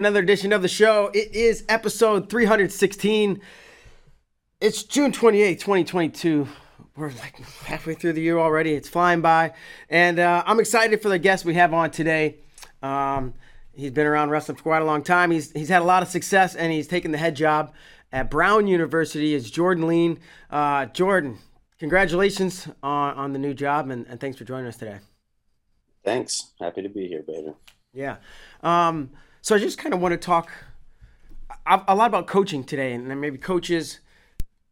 Another edition of the show. It is episode 316. It's June 28, 2022. We're like halfway through the year already. It's flying by. And uh, I'm excited for the guest we have on today. Um, he's been around wrestling for quite a long time. He's, he's had a lot of success and he's taken the head job at Brown University. Is Jordan Leen. Uh, Jordan, congratulations on, on the new job and, and thanks for joining us today. Thanks. Happy to be here, Bader. Yeah. Um, so I just kind of want to talk a, lot about coaching today, and maybe coaches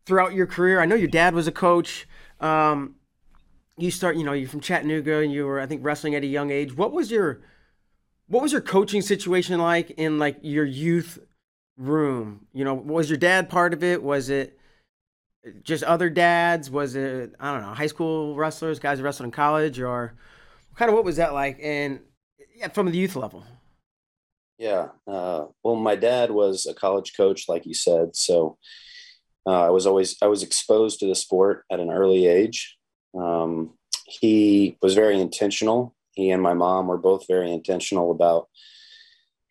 throughout your career. I know your dad was a coach. Um, you start, you know, you're from Chattanooga, and you were, I think, wrestling at a young age. What was your what was your coaching situation like in like your youth room? You know, was your dad part of it? Was it just other dads? Was it I don't know, high school wrestlers, guys who wrestled in college, or kind of what was that like? And yeah, from the youth level. Yeah. Uh, well, my dad was a college coach, like you said. So uh, I was always I was exposed to the sport at an early age. Um, he was very intentional. He and my mom were both very intentional about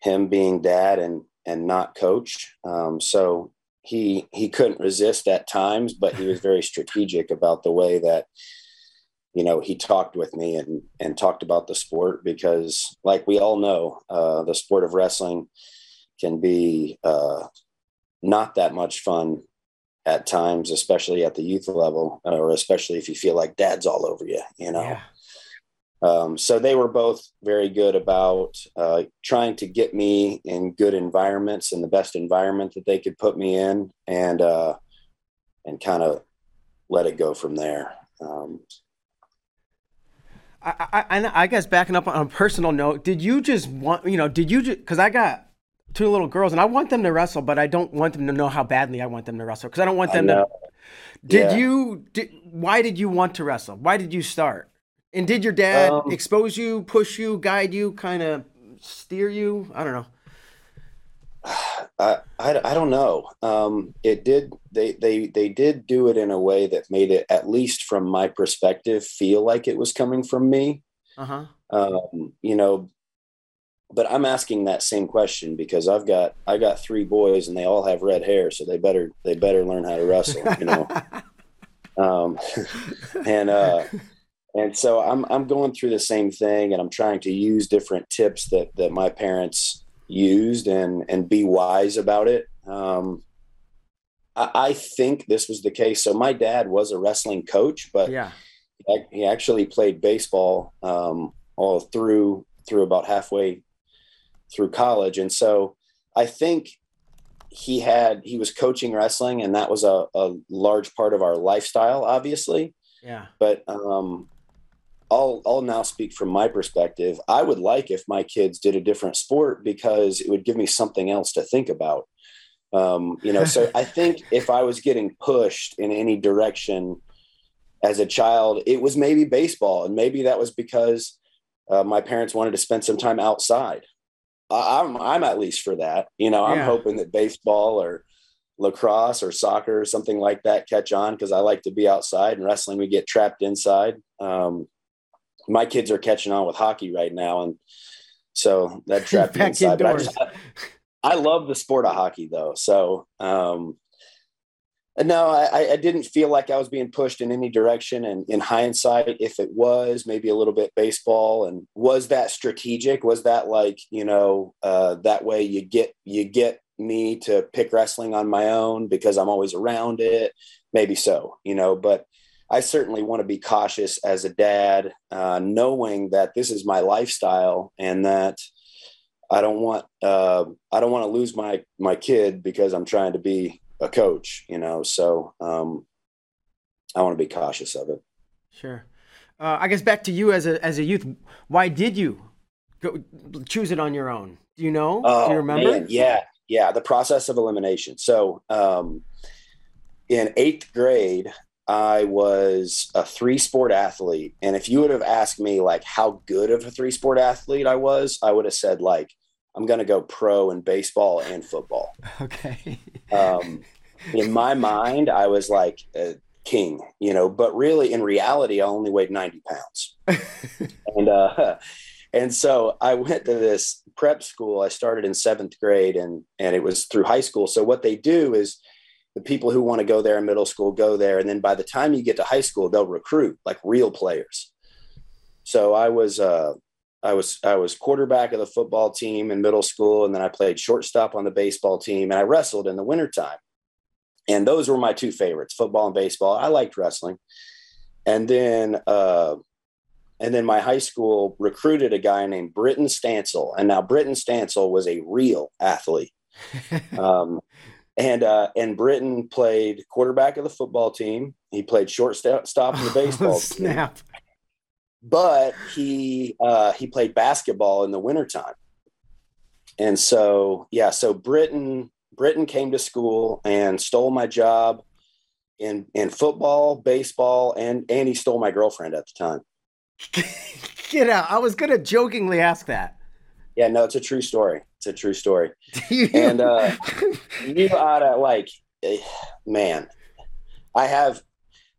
him being dad and and not coach. Um, so he he couldn't resist at times, but he was very strategic about the way that you know, he talked with me and and talked about the sport because, like we all know, uh, the sport of wrestling can be uh, not that much fun at times, especially at the youth level, or especially if you feel like dad's all over you. You know. Yeah. Um, so they were both very good about uh, trying to get me in good environments and the best environment that they could put me in, and uh, and kind of let it go from there. Um, I, I, I guess backing up on a personal note, did you just want, you know, did you just, because I got two little girls and I want them to wrestle, but I don't want them to know how badly I want them to wrestle because I don't want them to. Did yeah. you, did, why did you want to wrestle? Why did you start? And did your dad um, expose you, push you, guide you, kind of steer you? I don't know. I, I, I don't know. Um, it did. They, they, they did do it in a way that made it, at least from my perspective, feel like it was coming from me. Uh-huh. Um, you know, but I'm asking that same question because I've got, I got three boys and they all have red hair. So they better, they better learn how to wrestle, you know? um, and, uh, and so I'm, I'm going through the same thing and I'm trying to use different tips that, that my parents, used and and be wise about it. Um, I, I think this was the case. So my dad was a wrestling coach, but yeah, he actually played baseball um, all through through about halfway through college, and so I think he had he was coaching wrestling, and that was a, a large part of our lifestyle, obviously. Yeah. But um, I'll I'll now speak from my perspective. I would like if my kids did a different sport because it would give me something else to think about. Um, you know, so I think if I was getting pushed in any direction as a child, it was maybe baseball, and maybe that was because uh, my parents wanted to spend some time outside. I, am I'm, I'm at least for that. You know, I'm yeah. hoping that baseball or lacrosse or soccer or something like that catch on because I like to be outside and wrestling we get trapped inside. Um, my kids are catching on with hockey right now, and so that trapped me inside. But I, just, I, I, love the sport of hockey though. So um, no, I, I didn't feel like I was being pushed in any direction. And in hindsight, if it was maybe a little bit baseball, and was that strategic? Was that like you know uh, that way you get you get me to pick wrestling on my own because I'm always around it? Maybe so, you know, but I certainly want to be cautious as a dad, uh, knowing that this is my lifestyle and that I don't want uh, I don't want to lose my my kid because I'm trying to be a coach, you know. So um, I want to be cautious of it. Sure. Uh, I guess back to you as a as a youth. Why did you go choose it on your own? Do you know? Oh, Do you remember? Man, yeah, yeah. The process of elimination. So um, in eighth grade, I was a three sport athlete. And if you would have asked me like how good of a three sport athlete I was, I would have said like, I'm going to go pro in baseball and football. Okay. um, in my mind, I was like a king, you know, but really in reality, I only weighed 90 pounds. and, uh, and so I went to this prep school. I started in seventh grade, and and it was through high school. So what they do is the people who want to go there in middle school go there, and then by the time you get to high school, they'll recruit like real players. So I was uh, I was I was quarterback of the football team in middle school, and then I played shortstop on the baseball team, and I wrestled in the wintertime. And those were my two favorites, football and baseball. I liked wrestling. And then uh, and then my high school recruited a guy named Britton Stansell. And now Britton Stansell was a real athlete. um, and uh, and Britton played quarterback of the football team. He played shortstop in the baseball oh, snap. Team. But he uh, he played basketball in the wintertime. And so yeah, so Britton Britton came to school and stole my job in in football, baseball, and and he stole my girlfriend at the time. Get out. I was going to jokingly ask that. Yeah, no, it's a true story. It's a true story. and uh, you ought to, like, eh, man, I have,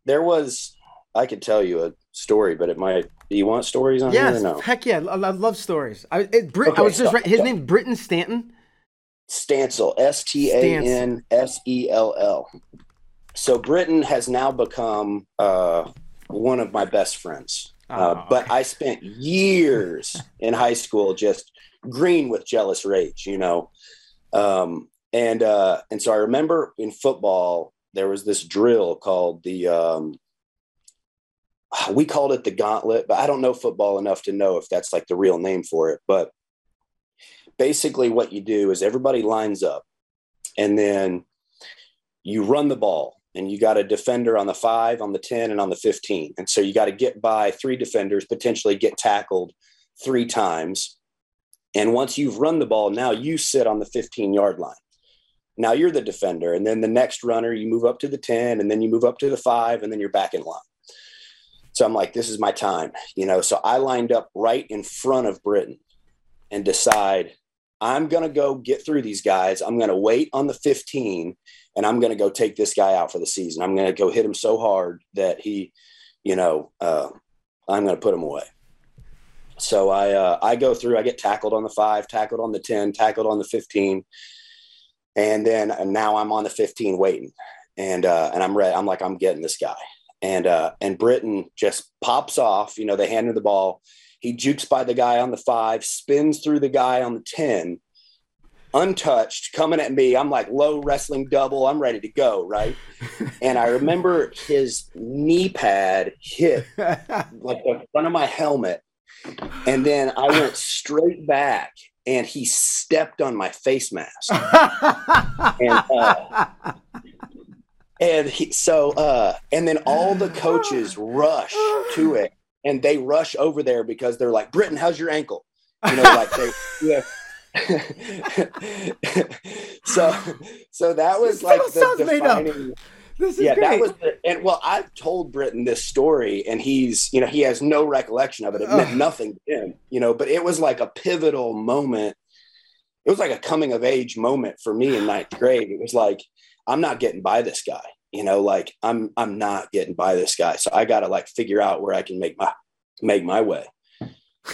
there was, I could tell you a story, but it might, you want stories on yes, here or no? Heck yeah. I, love stories. I, it, Brit, okay, I was just, so, his so, name, Britton Stanton? Stansell, S T A N S E L L. So Britton has now become uh, one of my best friends. Uh, oh, but I spent years in high school just green with jealous rage, you know. Um, and uh, and so I remember in football there was this drill called the um, we called it the gauntlet, but I don't know football enough to know if that's like the real name for it. But basically, what you do is everybody lines up, and then you run the ball and you got a defender on the five, on the 10, and on the 15. And so you got to get by three defenders, potentially get tackled three times. And once you've run the ball, now you sit on the 15 yard line. Now you're the defender. And then the next runner, you move up to the 10, and then you move up to the five, and then you're back in line. So I'm like, this is my time, you know. So I lined up right in front of Britton and decide I'm going to go get through these guys. I'm going to wait on the 15 and I'm going to go take this guy out for the season. I'm going to go hit him so hard that he, you know, uh, I'm going to put him away. So I uh, I go through. I get tackled on the five, tackled on the ten, tackled on the fifteen, and then and now I'm on the fifteen waiting, and uh, and I'm ready. I'm like I'm getting this guy, and uh, and Britton just pops off. You know, they hand him the ball. He jukes by the guy on the five, spins through the guy on the ten, untouched, coming at me. I'm like low wrestling double. I'm ready to go, right? and I remember his knee pad hit like the front of my helmet. And then I went straight back and he stepped on my face mask. and uh, and he, so uh, and then all the coaches rush to it and they rush over there because they're like, Britton, how's your ankle? You know, like they yeah, so so that was like the defining yeah, great. that was the, and well, I've told Britton this story, and he's, you know, he has no recollection of it. It meant nothing to him, you know, but it was like a pivotal moment. It was like a coming of age moment for me in ninth grade. It was like, I'm not getting by this guy, you know, like I'm, I'm not getting by this guy. So I got to like figure out where I can make my, make my way.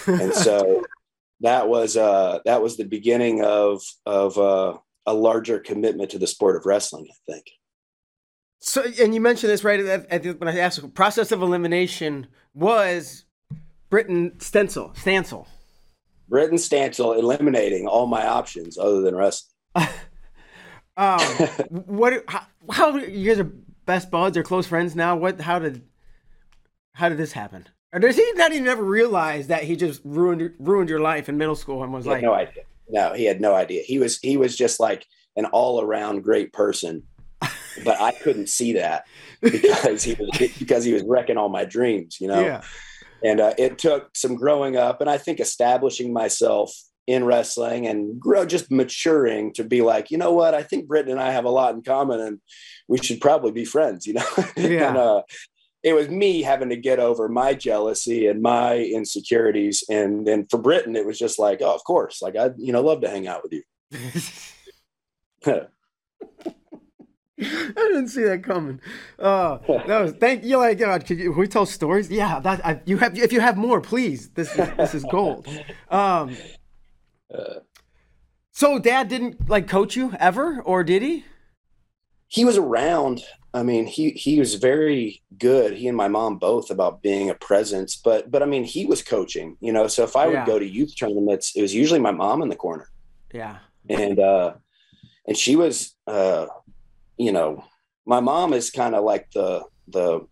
And so that was uh, that was the beginning of of uh, a larger commitment to the sport of wrestling. I think. So, and you mentioned this right at, at the, when I asked, process of elimination was Britton Stencil, Stansell. Britton Stansell eliminating all my options other than wrestling. um, what? How, how you guys are best buds or close friends now? What? How did? How did this happen? Or does he not even ever realize that he just ruined ruined your life in middle school and was like, no idea. No, he had no idea. He was he was just like an all around great person, but I couldn't see that because he was because he was wrecking all my dreams, you know. Yeah. And uh, it took some growing up, and I think establishing myself in wrestling and grow just maturing to be like, you know what, I think Britton and I have a lot in common, and we should probably be friends, you know. Yeah. and, uh, it was me having to get over my jealousy and my insecurities. And then for Britton, it was just like, oh, of course, like I, you know, love to hang out with you. I didn't see that coming. Uh, that was thank you. Like, uh, could you, can we tell stories? Yeah, that I, you have. If you have more, please. This is this is gold. Um, Uh, so dad didn't like coach you ever, or did he? he was around. I mean, he he was very good. He and my mom both about being a presence. But but I mean, he was coaching. You know, so if I would Yeah. go to youth tournaments, it was usually my mom in the corner, Yeah. and uh, and she was, uh, you know, my mom is kind of like the the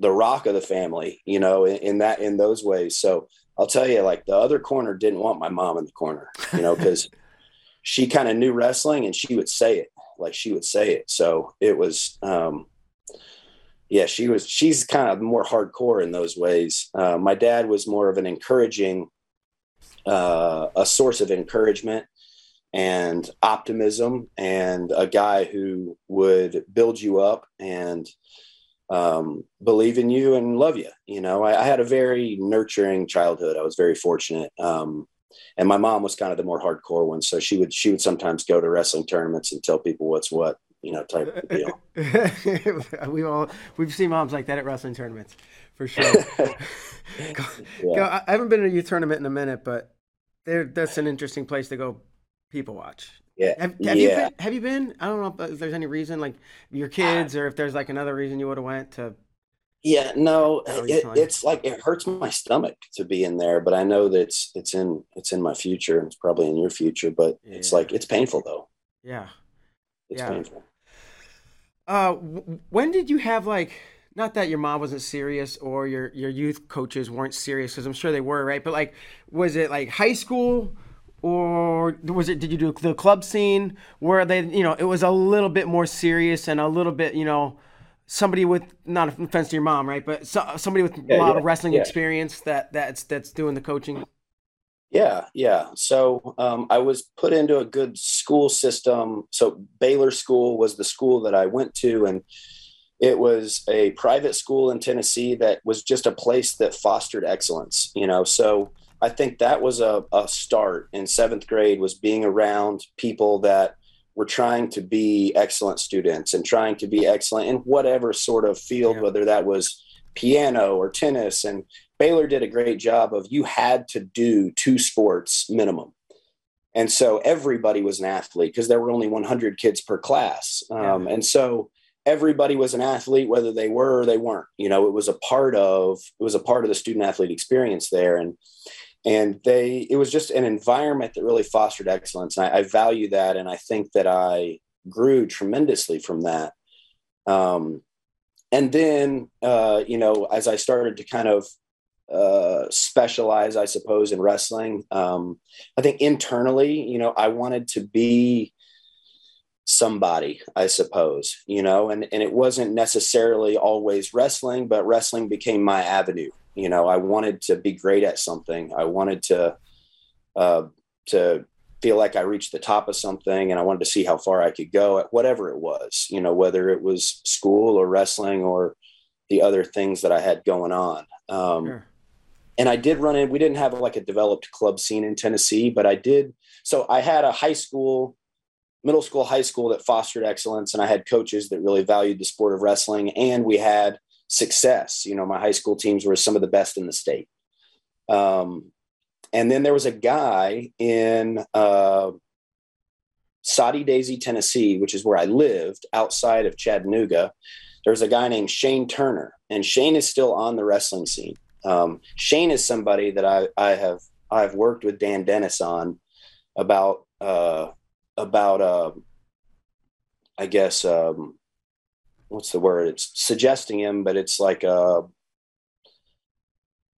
the rock of the family. You know, in, in that in those ways. So I'll tell you, like the other corner didn't want my mom in the corner. You know, because she kind of knew wrestling and she would say it like she would say it so it was um yeah she was she's kind of more hardcore in those ways uh, my dad was more of an encouraging uh, a source of encouragement and optimism and a guy who would build you up and um, believe in you and love you you know? I, I had a very nurturing childhood. I was very fortunate um, and my mom was kind of the more hardcore one so she would she would sometimes go to wrestling tournaments and tell people what's what you know type of deal. We all we've seen moms like that at wrestling tournaments for sure. I I haven't been to a youth tournament in a minute, but there that's an interesting place to go people watch. yeah Have, have you been? Have you been? I don't know if there's any reason, like your kids, or if there's like another reason you would have went to. yeah no it, it's like it hurts my stomach to be in there but i know that it's it's in it's in my future and it's probably in your future but it's like it's painful though Yeah. it's Yeah. painful Uh, when did you have like? Not that your mom wasn't serious or your your youth coaches weren't serious, because I'm sure they were, right? But like, was it like high school? Or was it? Did you do the club scene where they, you know, it was a little bit more serious and a little bit, you know, somebody with not offense to your mom, right? But so, somebody with a lot yeah, of wrestling yeah. experience that that's that's doing the coaching. Yeah, yeah. So um, I was put into a good school system. So Baylor School was the school that I went to, and it was a private school in Tennessee that was just a place that fostered excellence. You know, so I think that was a, a start in seventh grade was being around people that were trying to be excellent students and trying to be excellent in whatever sort of field, Yeah. whether that was piano or tennis and Baylor did a great job of you had to do two sports minimum. And so everybody was an athlete because there were only 100 kids per class. Um, And so everybody was an athlete, whether they were or they weren't. You know, it was a part of it was a part of the student athlete experience there. And and they it was just an environment that really fostered excellence. And I, I value that, and I think that I grew tremendously from that. Um, and then uh, you know, as I started to kind of uh, specialize, I suppose, in wrestling. Um, I think internally, you know, I wanted to be somebody, I suppose, you know, and, and it wasn't necessarily always wrestling, but wrestling became my avenue. You know, I wanted to be great at something. I wanted to, uh, to feel like I reached the top of something and I wanted to see how far I could go at whatever it was, you know, whether it was school or wrestling or the other things that I had going on. Um, Sure. and I did run in. We didn't have like a developed club scene in Tennessee, but I did. So I had a high school, middle school, high school that fostered excellence, and I had coaches that really valued the sport of wrestling, and we had success. You know, my high school teams were some of the best in the state. Um, and then there was a guy in uh, Soddy Daisy, Tennessee, which is where I lived outside of Chattanooga. There was a guy named Shane Turner, and Shane is still on the wrestling scene. Um, Shane is somebody that I, I have I've worked with Dan Dennis on about uh, about uh, I guess um, what's the word? It's suggesting him, but it's like uh, I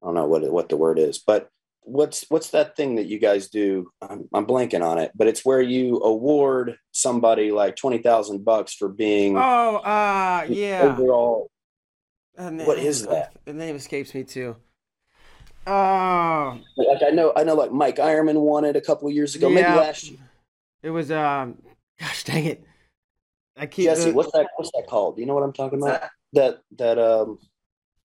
don't know what what the word is, but what's what's that thing that you guys do? I'm, I'm blanking on it, but it's where you award somebody like twenty thousand bucks for being Oh, uh, yeah. overall. Uh, What is that? The name escapes me too. Oh, Like I know, I know, like Mike Ironman won it a couple of years ago, maybe last year. It was um. Gosh dang it! I keep Jesse, the- what's that? What's that called? Do you know what I'm talking about? That that um,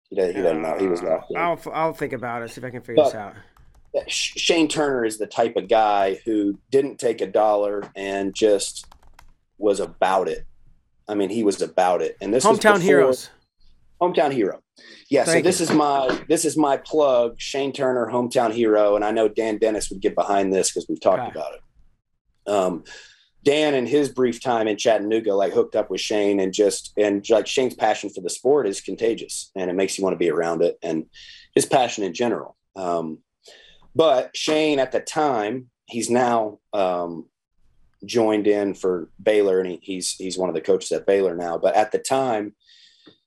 he doesn't, he doesn't know. He was Uh, in. I'll I'll think about it. See if I can figure this out. Shane Turner is the type of guy who didn't take a dollar and just was about it. I mean, he was about it. And this hometown heroes. Hometown hero. Yeah. Thank so this you. is my this is my plug, Shane Turner, hometown hero, and I know Dan Dennis would get behind this because we've talked okay. about it. Um, Dan and his brief time in Chattanooga, like hooked up with Shane and just and like Shane's passion for the sport is contagious and it makes you want to be around it and his passion in general. Um, but Shane at the time, he's now um, joined in for Baylor and he, he's he's one of the coaches at Baylor now. But at the time,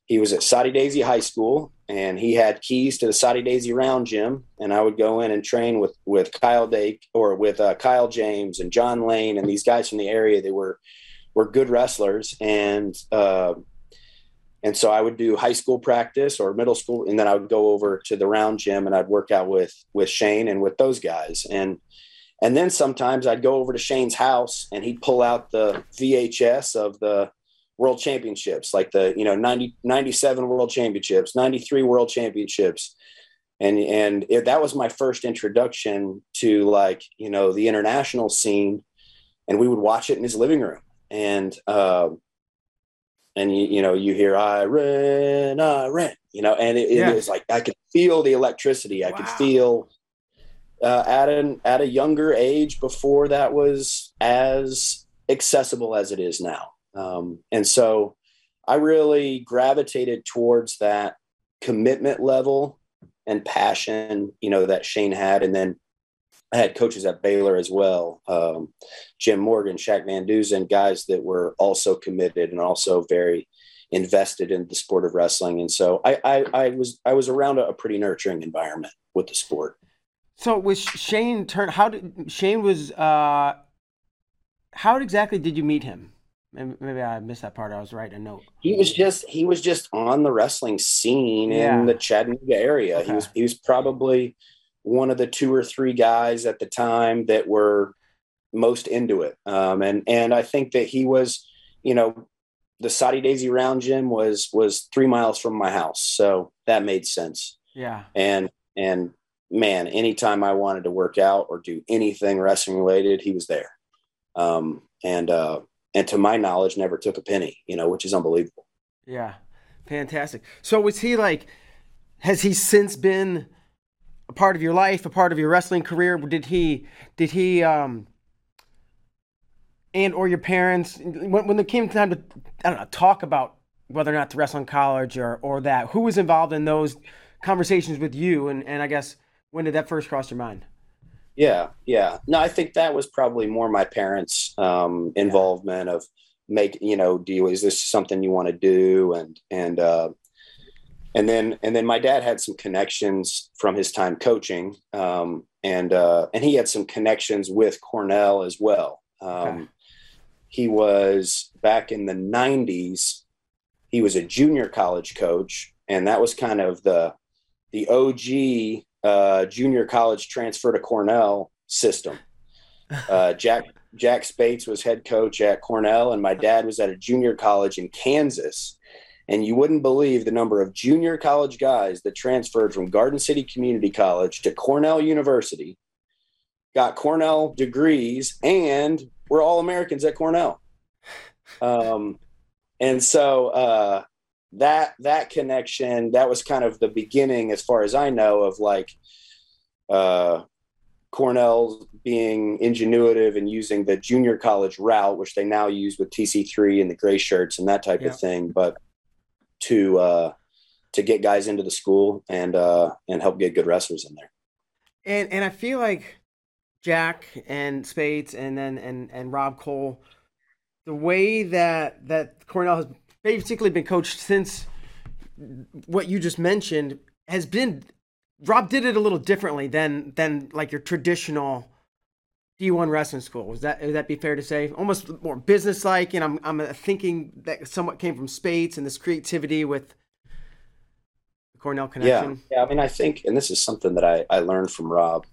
he was at Soddy Daisy High School and he had keys to the Soddy Daisy Round Gym. And I would go in and train with, with Kyle Dake or with uh, Kyle James and John Lane and these guys from the area. They were, were good wrestlers. And, uh, and so I would do high school practice or middle school. And then I would go over to the round gym and I'd work out with, with Shane and with those guys. And, and then sometimes I'd go over to Shane's house and he'd pull out the VHS of the, world championships, like the, you know, 90, 97 world championships, 93 world championships. And, and it, that was my first introduction to like, you know, the international scene and we would watch it in his living room. And, um, and you, you know, you hear I ran, I ran, you know, and it, yeah. it was like, I could feel the electricity. I wow. could feel, uh, at an, at a younger age before that was as accessible as it is now. Um, and so I really gravitated towards that commitment level and passion, you know, that Shane had. And then I had coaches at Baylor as well, um, Jim Morgan, Shaq Van Duzen, guys that were also committed and also very invested in the sport of wrestling. And so I, I, I was I was around a, a, pretty nurturing environment with the sport. So was Shane turn? How did Shane was? Uh, how exactly did you meet him? Maybe I missed that part. I was writing a note. He was just he was just on the wrestling scene yeah. in the Chattanooga area. Okay. He was he was probably one of the two or three guys at the time that were most into it. Um, and and I think that he was, you know, the Soddy Daisy Round Gym was was three miles from my house, so that made sense. Yeah. And and man, anytime I wanted to work out or do anything wrestling related, he was there. Um, and uh, and to my knowledge, never took a penny. You know, which is unbelievable. Yeah, fantastic. So was he like? Has he since been a part of your life, a part of your wrestling career? Did he? Did he? Um, and or your parents when when it came time to I don't know talk about whether or not to wrestle in college or or that who was involved in those conversations with you and and I guess when did that first cross your mind? Yeah, yeah. No, I think that was probably more my parents' um, involvement of make you know, do you, is this something you want to do? And and uh, and then and then my dad had some connections from his time coaching, um, and uh, and he had some connections with Cornell as well. Um, okay. He was back in the '90s. He was a junior college coach, and that was kind of the the OG uh, junior college transfer to Cornell system. Uh, Jack Jack Spates was head coach at Cornell, and my dad was at a junior college in Kansas. And you wouldn't believe the number of junior college guys that transferred from Garden City Community College to Cornell University, got Cornell degrees, and were all Americans at Cornell. Um, and so uh, that that connection that was kind of the beginning as far as i know of like uh cornell being ingenuitive and using the junior college route which they now use with tc3 and the gray shirts and that type yeah. of thing but to uh to get guys into the school and uh and help get good wrestlers in there and and i feel like jack and Spates and then and and rob koll the way that that cornell has basically been coached since what you just mentioned has been Rob did it a little differently than than like your traditional D1 wrestling school. Was that would that be fair to say? Almost more business like, and I'm I'm thinking that somewhat came from Spates and this creativity with the Cornell connection. Yeah, yeah. I mean, I think, and this is something that I I learned from Rob,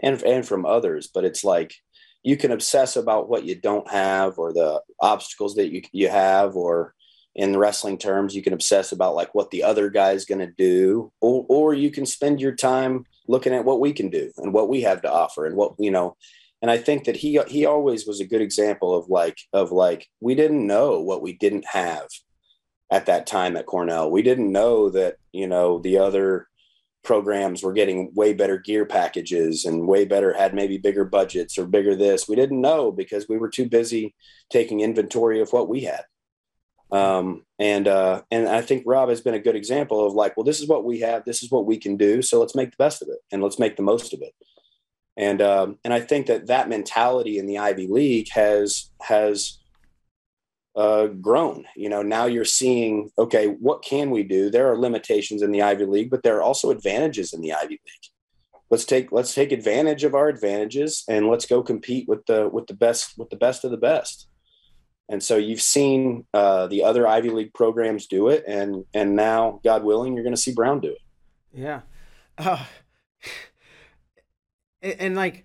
and and from others, but it's like you can obsess about what you don't have or the obstacles that you you have or in wrestling terms you can obsess about like what the other guy's going to do or, or you can spend your time looking at what we can do and what we have to offer and what you know and I think that he he always was a good example of like of like we didn't know what we didn't have at that time at Cornell. We didn't know that you know the other programs were getting way better gear packages and way better had maybe bigger budgets or bigger this. We didn't know because we were too busy taking inventory of what we had. Um, and uh, and I think Rob has been a good example of like, well, this is what we have, this is what we can do, so let's make the best of it and let's make the most of it. And um, and I think that that mentality in the Ivy League has has uh, grown. You know, now you're seeing, okay, what can we do? There are limitations in the Ivy League, but there are also advantages in the Ivy League. Let's take let's take advantage of our advantages and let's go compete with the with the best with the best of the best. And so you've seen uh, the other Ivy League programs do it, and and now, God willing, you're going to see Brown do it. Yeah, uh, and, and like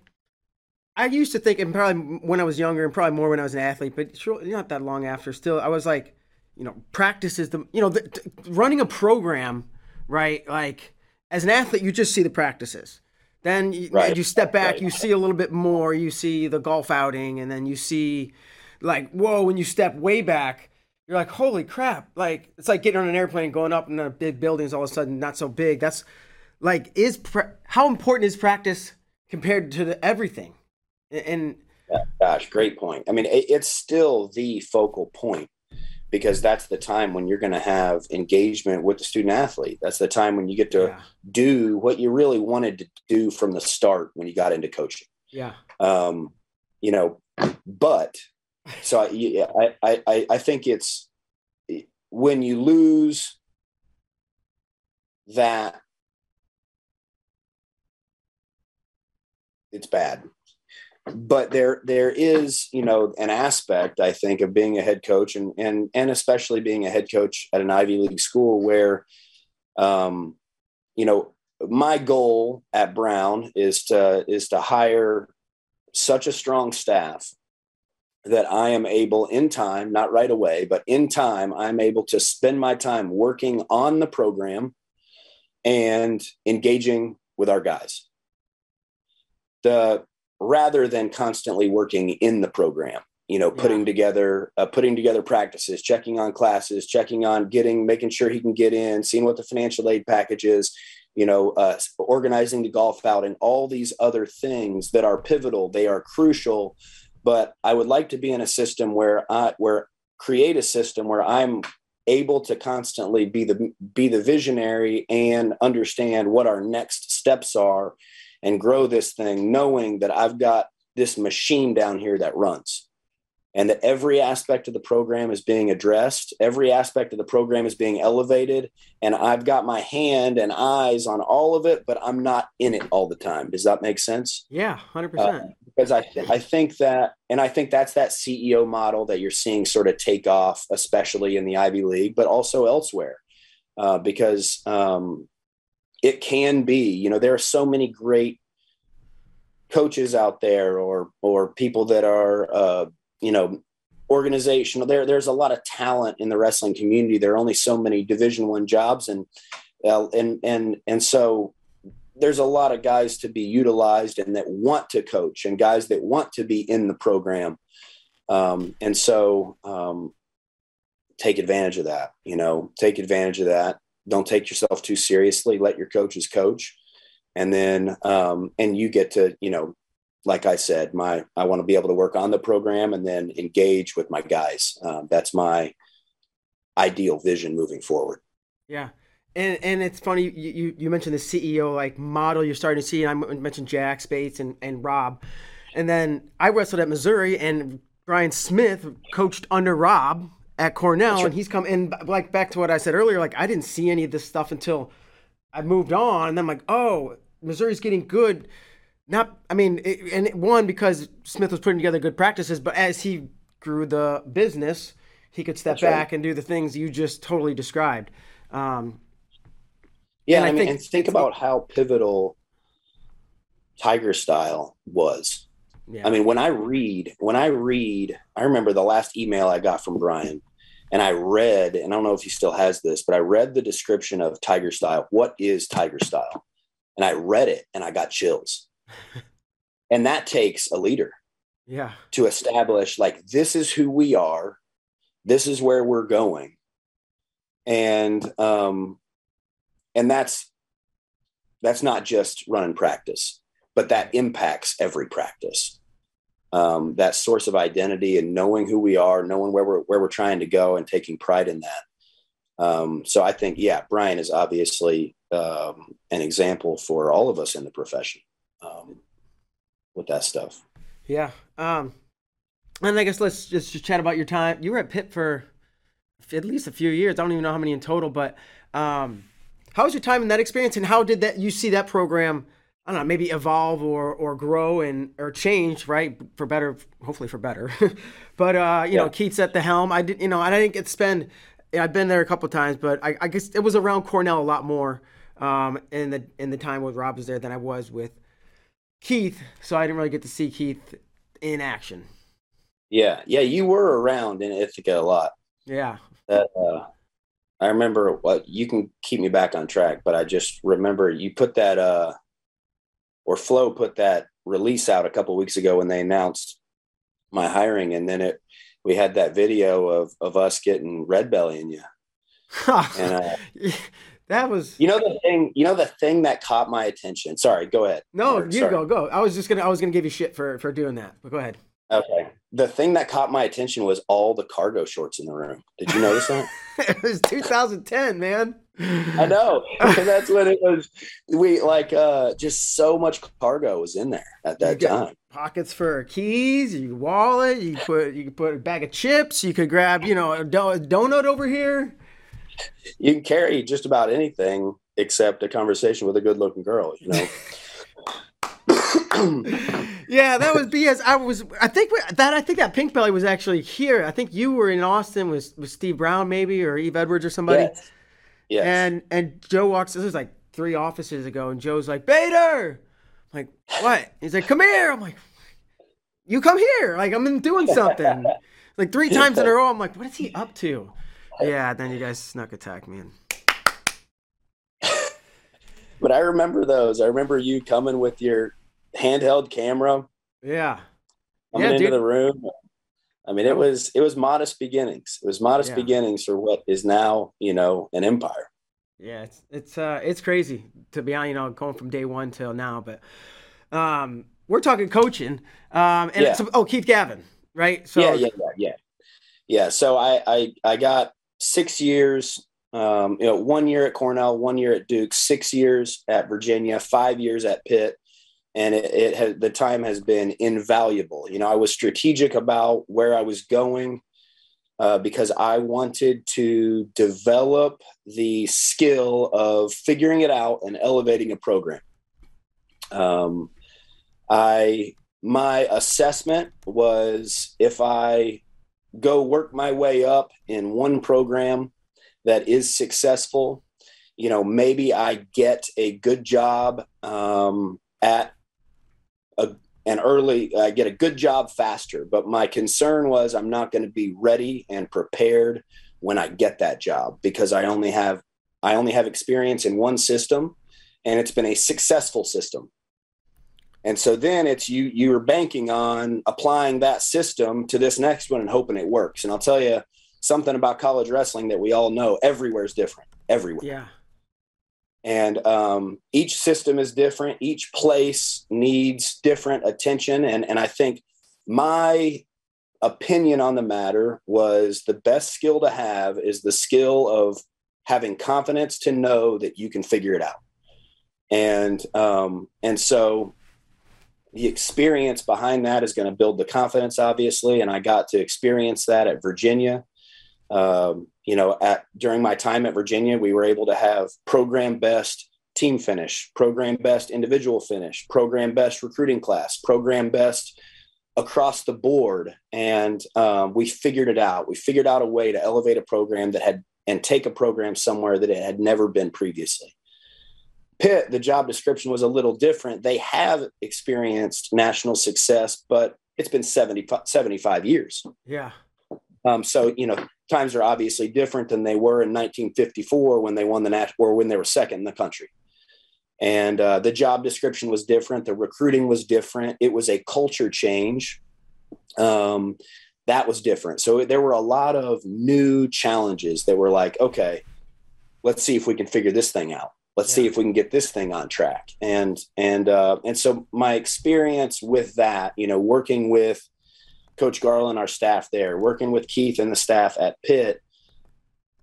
I used to think, and probably when I was younger, and probably more when I was an athlete, but sure, not that long after. Still, I was like, you know, practice is the, you know, the, running a program, right? Like as an athlete, you just see the practices. Then you, right. you step back, right. you see a little bit more. You see the golf outing, and then you see, like, whoa! When you step way back, you're like, holy crap! Like it's like getting on an airplane, going up in a big buildings, all of a sudden not so big. That's like is how important is practice compared to the, everything? And gosh, great point. I mean, it, it's still the focal point because that's the time when you're going to have engagement with the student athlete. That's the time when you get to yeah. do what you really wanted to do from the start when you got into coaching. Yeah. Um, you know, but so I, I, I, I think it's when you lose that, it's bad. But there there is you know an aspect i think of being a head coach and and and especially being a head coach at an ivy league school where um you know my goal at brown is to is to hire such a strong staff that i am able in time not right away but in time i'm able to spend my time working on the program and engaging with our guys the rather than constantly working in the program you know putting yeah. together uh, putting together practices checking on classes checking on getting making sure he can get in seeing what the financial aid package is you know uh, organizing the golf outing, all these other things that are pivotal they are crucial but i would like to be in a system where i where create a system where i'm able to constantly be the be the visionary and understand what our next steps are and grow this thing knowing that I've got this machine down here that runs and that every aspect of the program is being addressed every aspect of the program is being elevated and i've got my hand and eyes on all of it but i'm not in it all the time. Does that make sense? Yeah 100% uh, because I, th- I think that and i think that's that ceo model that you're seeing sort of take off especially in the ivy league but also elsewhere. Uh, because um, it can be you know there are so many great coaches out there or or people that are uh, you know organizational there there's a lot of talent in the wrestling community. There are only so many division one jobs and uh, and and and so there's a lot of guys to be utilized and that want to coach and guys that want to be in the program. Um, and so um, take advantage of that you know take advantage of that. Don't take yourself too seriously. Let your coaches coach. And then um, and you get to you know like i said my i want to be able to work on the program and then engage with my guys. Um, that's my ideal vision moving forward. Yeah and and it's funny you, you, you mentioned the ceo like model you're starting to see and i mentioned jack spates and, and rob and then i wrestled at missouri and brian smith coached under rob at Cornell, sure. and he's come in like back to what I said earlier. Like I didn't see any of this stuff until I moved on, and then I'm like, oh, Missouri's getting good. Not, I mean, it, and it, one because Smith was putting together good practices, but as he grew the business, he could step That's back right. and do the things you just totally described. Um, yeah, I, mean, think, and think about how pivotal Tiger Style was. Yeah. I mean, when I read, when I read, I remember the last email I got from Brian and I read, and I don't know if he still has this, but I read the description of Tiger Style. What is Tiger Style? And I read it and I got chills. and that takes a leader yeah to establish like this is who we are this is where we're going and um and that's that's not just running practice but that impacts every practice. Um, that source of identity and knowing who we are knowing where we're where we're trying to go and taking pride in that. Um, so i think yeah brian is obviously um, an example for all of us in the profession um, with that stuff. Yeah um, and i guess let's just, just chat about your time. You were at pitt for at least a few years. I don't even know how many in total but um, how was your time in that experience and how did that you see that program I don't know, maybe evolve or or grow and or change, right? For better, hopefully for better. but uh, you yeah. know, Keith's at the helm. I did, you know, I didn't get to spend. I've been there a couple times, but I, I, guess it was around Cornell a lot more um, in the in the time when Rob was there than I was with Keith. So I didn't really get to see Keith in action. Yeah, yeah, you were around in Ithaca a lot. Yeah. That, uh, I remember what you can keep me back on track, but I just remember you put that uh or Flow put that release out a couple weeks ago when they announced my hiring, and then it we had that video of of us getting red belly in you. and uh, that was you know the thing you know the thing that caught my attention. Sorry, go ahead. No, Mark, you sorry. go go. I was just gonna I was gonna give you shit for for doing that, but go ahead. Okay. The thing that caught my attention was all the cargo shorts in the room. Did you notice that? it was 2010, man. I know. That's when it was. We like uh just so much cargo was in there at that time. Pockets for keys, your wallet. You put you could put a bag of chips. You could grab you know a, do- a donut over here. You can carry just about anything except a conversation with a good-looking girl. You know. yeah, that was BS. I was. I think that. I think that Pink Belly was actually here. I think you were in Austin with with Steve Brown, maybe, or Eve Edwards, or somebody. Yes. yes. And and Joe walks. This was like three offices ago, and Joe's like, Bader. I'm like, what? He's like, come here. I'm like, you come here. Like I'm doing something. like three times in a row. I'm like, what is he up to? Yeah. Then you guys snuck attack me and. but I remember those. I remember you coming with your handheld camera. Yeah. Coming yeah, into dude. the room. I mean, it was it was modest beginnings. It was modest yeah. beginnings for what is now, you know, an empire. Yeah, it's it's uh it's crazy to be honest, you know, going from day one till now. But um we're talking coaching. Um and yeah. oh Keith Gavin, right? So yeah, yeah, yeah, yeah. Yeah. So I I I got six years um, you know, one year at Cornell, one year at Duke, six years at Virginia, five years at Pitt, and it, it has the time has been invaluable. You know, I was strategic about where I was going uh, because I wanted to develop the skill of figuring it out and elevating a program. Um, I my assessment was if I go work my way up in one program that is successful, you know, maybe I get a good job um, at a, an early, I get a good job faster. But my concern was I'm not going to be ready and prepared when I get that job because I only have I only have experience in one system, and it's been a successful system. And so then it's you you're banking on applying that system to this next one and hoping it works. And I'll tell you something about college wrestling that we all know everywhere is different. Everywhere. Yeah and um, each system is different. Each place needs different attention. And, and i think my opinion on the matter was the best skill to have is the skill of having confidence to know that you can figure it out. And um, and so the experience behind that is going to build the confidence obviously. And i got to experience that at virginia. Um, you know, at during my time at Virginia, we were able to have program best team finish, program best individual finish, program best recruiting class, program best across the board, and um, we figured it out. We figured out a way to elevate a program that had and take a program somewhere that it had never been previously. Pitt, the job description was a little different. They have experienced national success, but it's been 70, 75 years. Yeah. Um, so, you know, times are obviously different than they were in 1954 when they won the national or when they were second in the country. and uh, the job description was different the recruiting was different it was a culture change um, that was different so there were a lot of new challenges that were like okay let's see if we can figure this thing out let's yeah. see if we can get this thing on track and and uh, and so my experience with that you know working with coach garland our staff there working with keith and the staff at pitt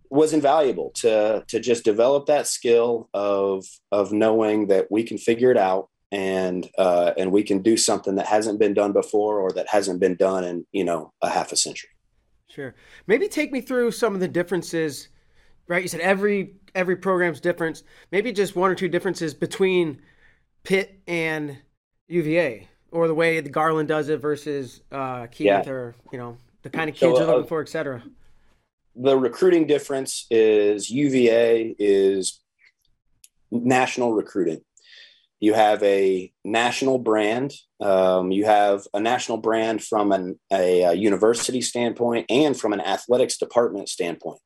was invaluable to to just develop that skill of of knowing that we can figure it out and uh, and we can do something that hasn't been done before or that hasn't been done in you know a half a century. Sure. Maybe take me through some of the differences. Right, you said every every program's different. Maybe just one or two differences between Pitt and UVA, or the way the Garland does it versus uh, Keith, yeah. or you know the kind of kids so, you're looking uh, for, et cetera the recruiting difference is UVA is national recruiting. You have a national brand. Um, you have a national brand from an, a, a, university standpoint and from an athletics department standpoint.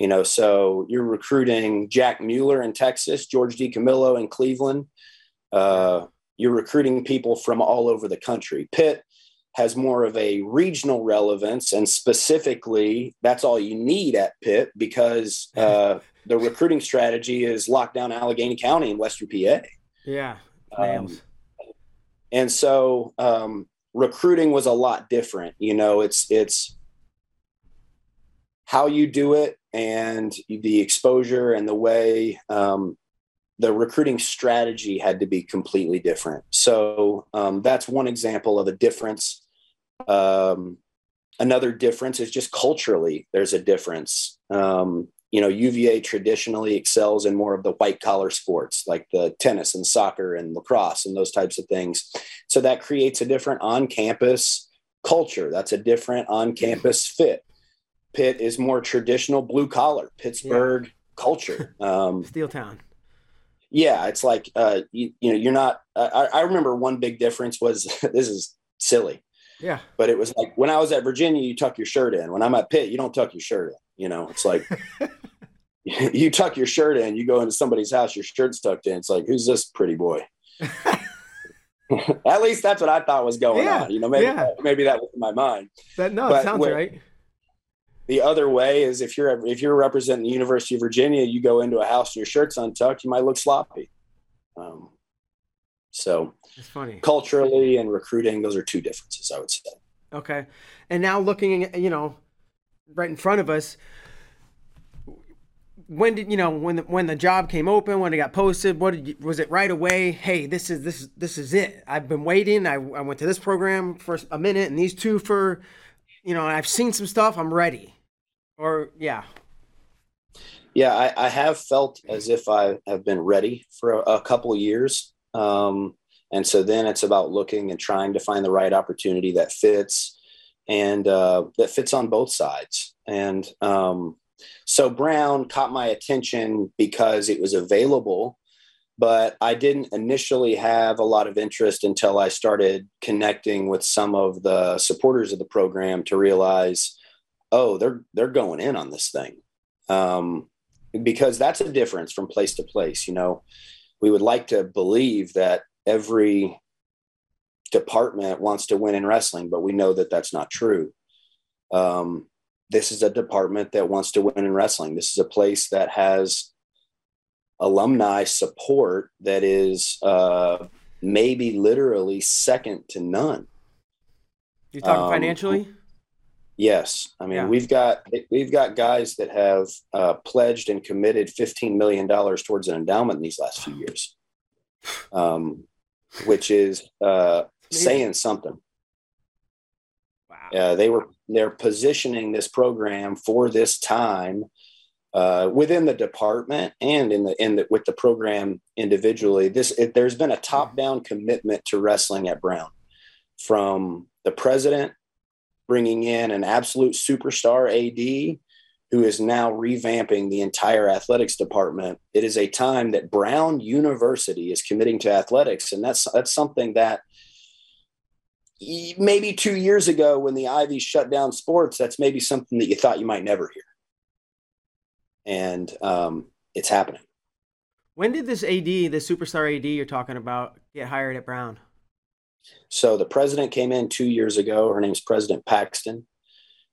You know, so you're recruiting Jack Mueller in Texas, George D. Camillo in Cleveland. Uh, you're recruiting people from all over the country. Pitt has more of a regional relevance and specifically that's all you need at pitt because uh, the recruiting strategy is locked down allegheny county in western pa yeah um, and so um, recruiting was a lot different you know it's it's how you do it and the exposure and the way um, the recruiting strategy had to be completely different. So um, that's one example of a difference um, another difference is just culturally, there's a difference. Um, you know, UVA traditionally excels in more of the white collar sports like the tennis and soccer and lacrosse and those types of things. So that creates a different on campus culture. That's a different on campus fit. Pitt is more traditional blue collar Pittsburgh yeah. culture. Um, Steel Town. Yeah, it's like uh, you, you know you're not. I, I remember one big difference was this is silly. Yeah. But it was like when I was at Virginia, you tuck your shirt in. When I'm at Pitt, you don't tuck your shirt in. You know, it's like you tuck your shirt in, you go into somebody's house, your shirt's tucked in. It's like, who's this pretty boy? at least that's what I thought was going yeah, on. You know, maybe yeah. maybe that was in my mind. That no, but sounds right. The other way is if you're if you're representing the University of Virginia, you go into a house and your shirt's untucked, you might look sloppy. Um, so it's funny. Culturally and recruiting, those are two differences, I would say. Okay. And now looking at, you know, right in front of us, when did you know when the, when the job came open when it got posted what you, was it right away hey this is this this is it i've been waiting I, I went to this program for a minute and these two for you know i've seen some stuff i'm ready or yeah yeah i, I have felt as if i have been ready for a, a couple of years um, and so then it's about looking and trying to find the right opportunity that fits and uh, that fits on both sides. And um, so Brown caught my attention because it was available, but I didn't initially have a lot of interest until I started connecting with some of the supporters of the program to realize, oh, they're they're going in on this thing. Um, because that's a difference from place to place. You know, we would like to believe that every department wants to win in wrestling, but we know that that's not true. Um, this is a department that wants to win in wrestling. This is a place that has alumni support that is uh, maybe literally second to none. You talking um, financially? Yes, I mean yeah. we've got we've got guys that have uh, pledged and committed fifteen million dollars towards an endowment in these last few years. Um, which is uh, saying something. Wow. Uh, they were they're positioning this program for this time uh, within the department and in the in the with the program individually. This it, there's been a top down commitment to wrestling at Brown from the president bringing in an absolute superstar AD who is now revamping the entire athletics department. It is a time that Brown University is committing to athletics, and that's that's something that maybe two years ago when the Ivy shut down sports, that's maybe something that you thought you might never hear, and um, it's happening. When did this AD, the superstar AD you're talking about, get hired at Brown? So the president came in two years ago. Her name's President Paxson.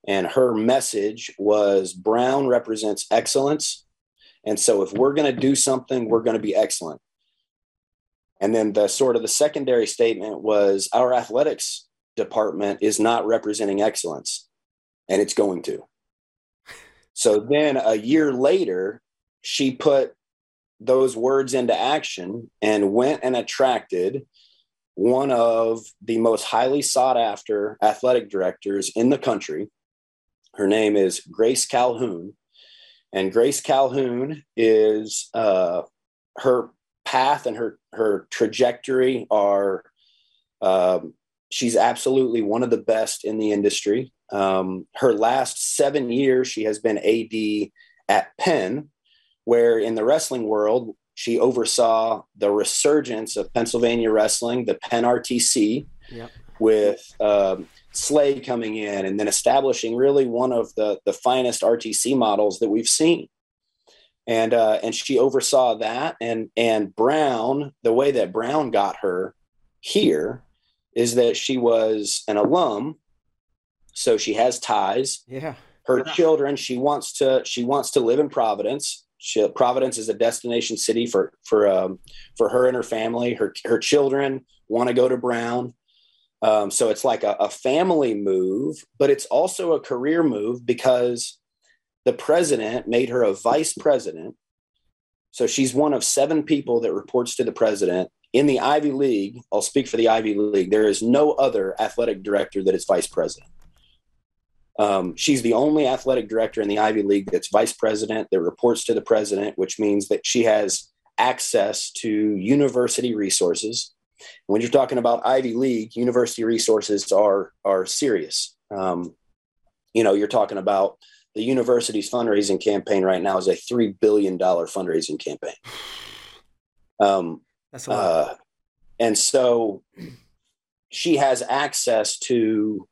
And her message was Brown represents excellence. And so if we're going to do something, we're going to be excellent. And then the sort of the secondary statement was our athletics department is not representing excellence and it's going to. So then a year later, she put those words into action and went and attracted one of the most highly sought after athletic directors in the country. Her name is Grace Calhoun. And Grace Calhoun is uh, her path and her her trajectory are um, she's absolutely one of the best in the industry. Um, her last seven years, she has been AD at Penn, where in the wrestling world, she oversaw the resurgence of Pennsylvania wrestling, the Penn RTC, yep. with um, Slay coming in and then establishing really one of the, the finest RTC models that we've seen. And uh, and she oversaw that, and and Brown, the way that Brown got her here is that she was an alum, so she has ties. Yeah. Her yeah. children, she wants to she wants to live in Providence. She, Providence is a destination city for for um, for her and her family. Her her children want to go to Brown, um, so it's like a, a family move, but it's also a career move because the president made her a vice president. So she's one of seven people that reports to the president in the Ivy League. I'll speak for the Ivy League. There is no other athletic director that is vice president. Um, she's the only athletic director in the Ivy League that's vice president that reports to the president, which means that she has access to university resources. When you're talking about Ivy League, university resources are are serious. Um, you know, you're talking about the university's fundraising campaign right now is a three billion dollar fundraising campaign. Um, That's a lot. Uh, and so she has access to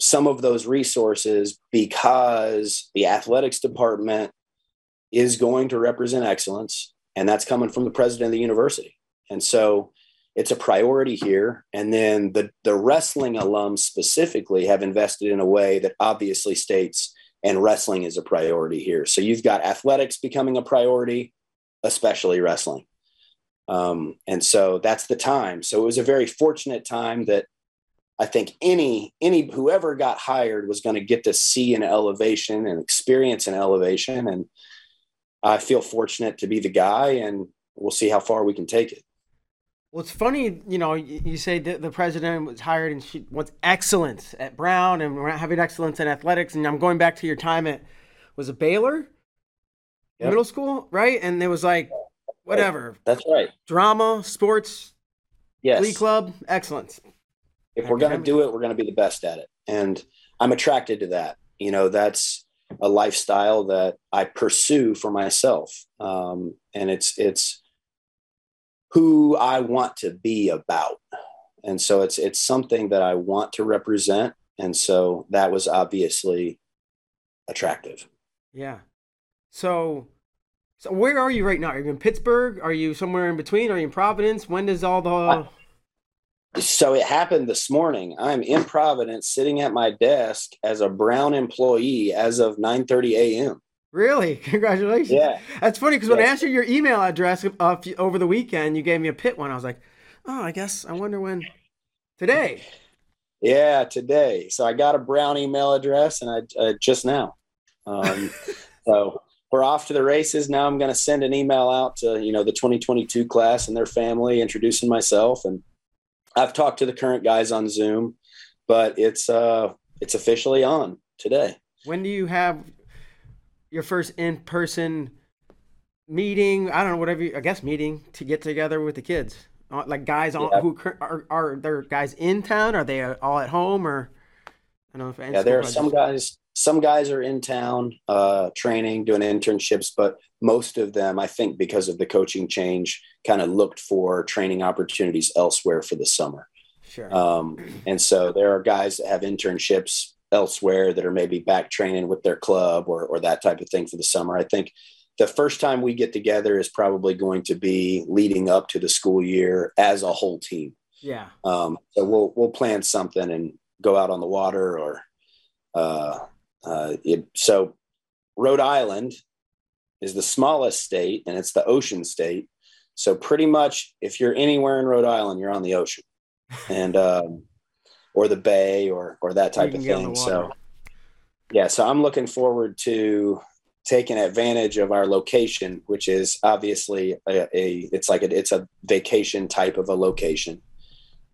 some of those resources because the athletics department is going to represent excellence and that's coming from the president of the university. And so it's a priority here. And then the the wrestling alums specifically have invested in a way that obviously states and wrestling is a priority here. So you've got athletics becoming a priority especially wrestling. Um, and so that's the time. So it was a very fortunate time that I think any any whoever got hired was going to get to see an elevation and experience an elevation, and I feel fortunate to be the guy, and we'll see how far we can take it. Well, it's funny, you know, you say that the president was hired and she wants excellence at Brown, and we're not having excellence in athletics. And I'm going back to your time at was it Baylor, yep. middle school, right? And it was like whatever. That's right. Drama, sports, yes, Glee club, excellence if we're going to do it, we're going to be the best at it. And I'm attracted to that. You know, that's a lifestyle that I pursue for myself. Um, and it's, it's who I want to be about. And so it's, it's something that I want to represent. And so that was obviously attractive. Yeah. So, so where are you right now? Are you in Pittsburgh? Are you somewhere in between? Are you in Providence? When does all the I, so it happened this morning. I'm in Providence, sitting at my desk as a Brown employee as of 9:30 a.m. Really? Congratulations. Yeah. That's funny because when I asked you your email address over the weekend, you gave me a pit one. I was like, oh, I guess I wonder when. Today. Yeah, today. So I got a Brown email address, and I uh, just now. Um, so we're off to the races. Now I'm going to send an email out to you know the 2022 class and their family, introducing myself and I've talked to the current guys on Zoom, but it's uh it's officially on today. When do you have your first in person meeting? I don't know, whatever. You, I guess meeting to get together with the kids, uh, like guys on yeah. who are are there guys in town? Are they all at home or? I don't know if yeah, there are some guys. Some guys are in town uh, training, doing internships, but most of them, I think, because of the coaching change, kind of looked for training opportunities elsewhere for the summer. Sure. Um, and so there are guys that have internships elsewhere that are maybe back training with their club or, or that type of thing for the summer. I think the first time we get together is probably going to be leading up to the school year as a whole team. Yeah. Um, so we'll we'll plan something and go out on the water or uh, uh, it, so Rhode Island is the smallest state and it's the ocean state. So pretty much if you're anywhere in Rhode Island, you're on the ocean and um, or the bay or or that type of thing. So yeah, so I'm looking forward to taking advantage of our location, which is obviously a, a it's like a, it's a vacation type of a location,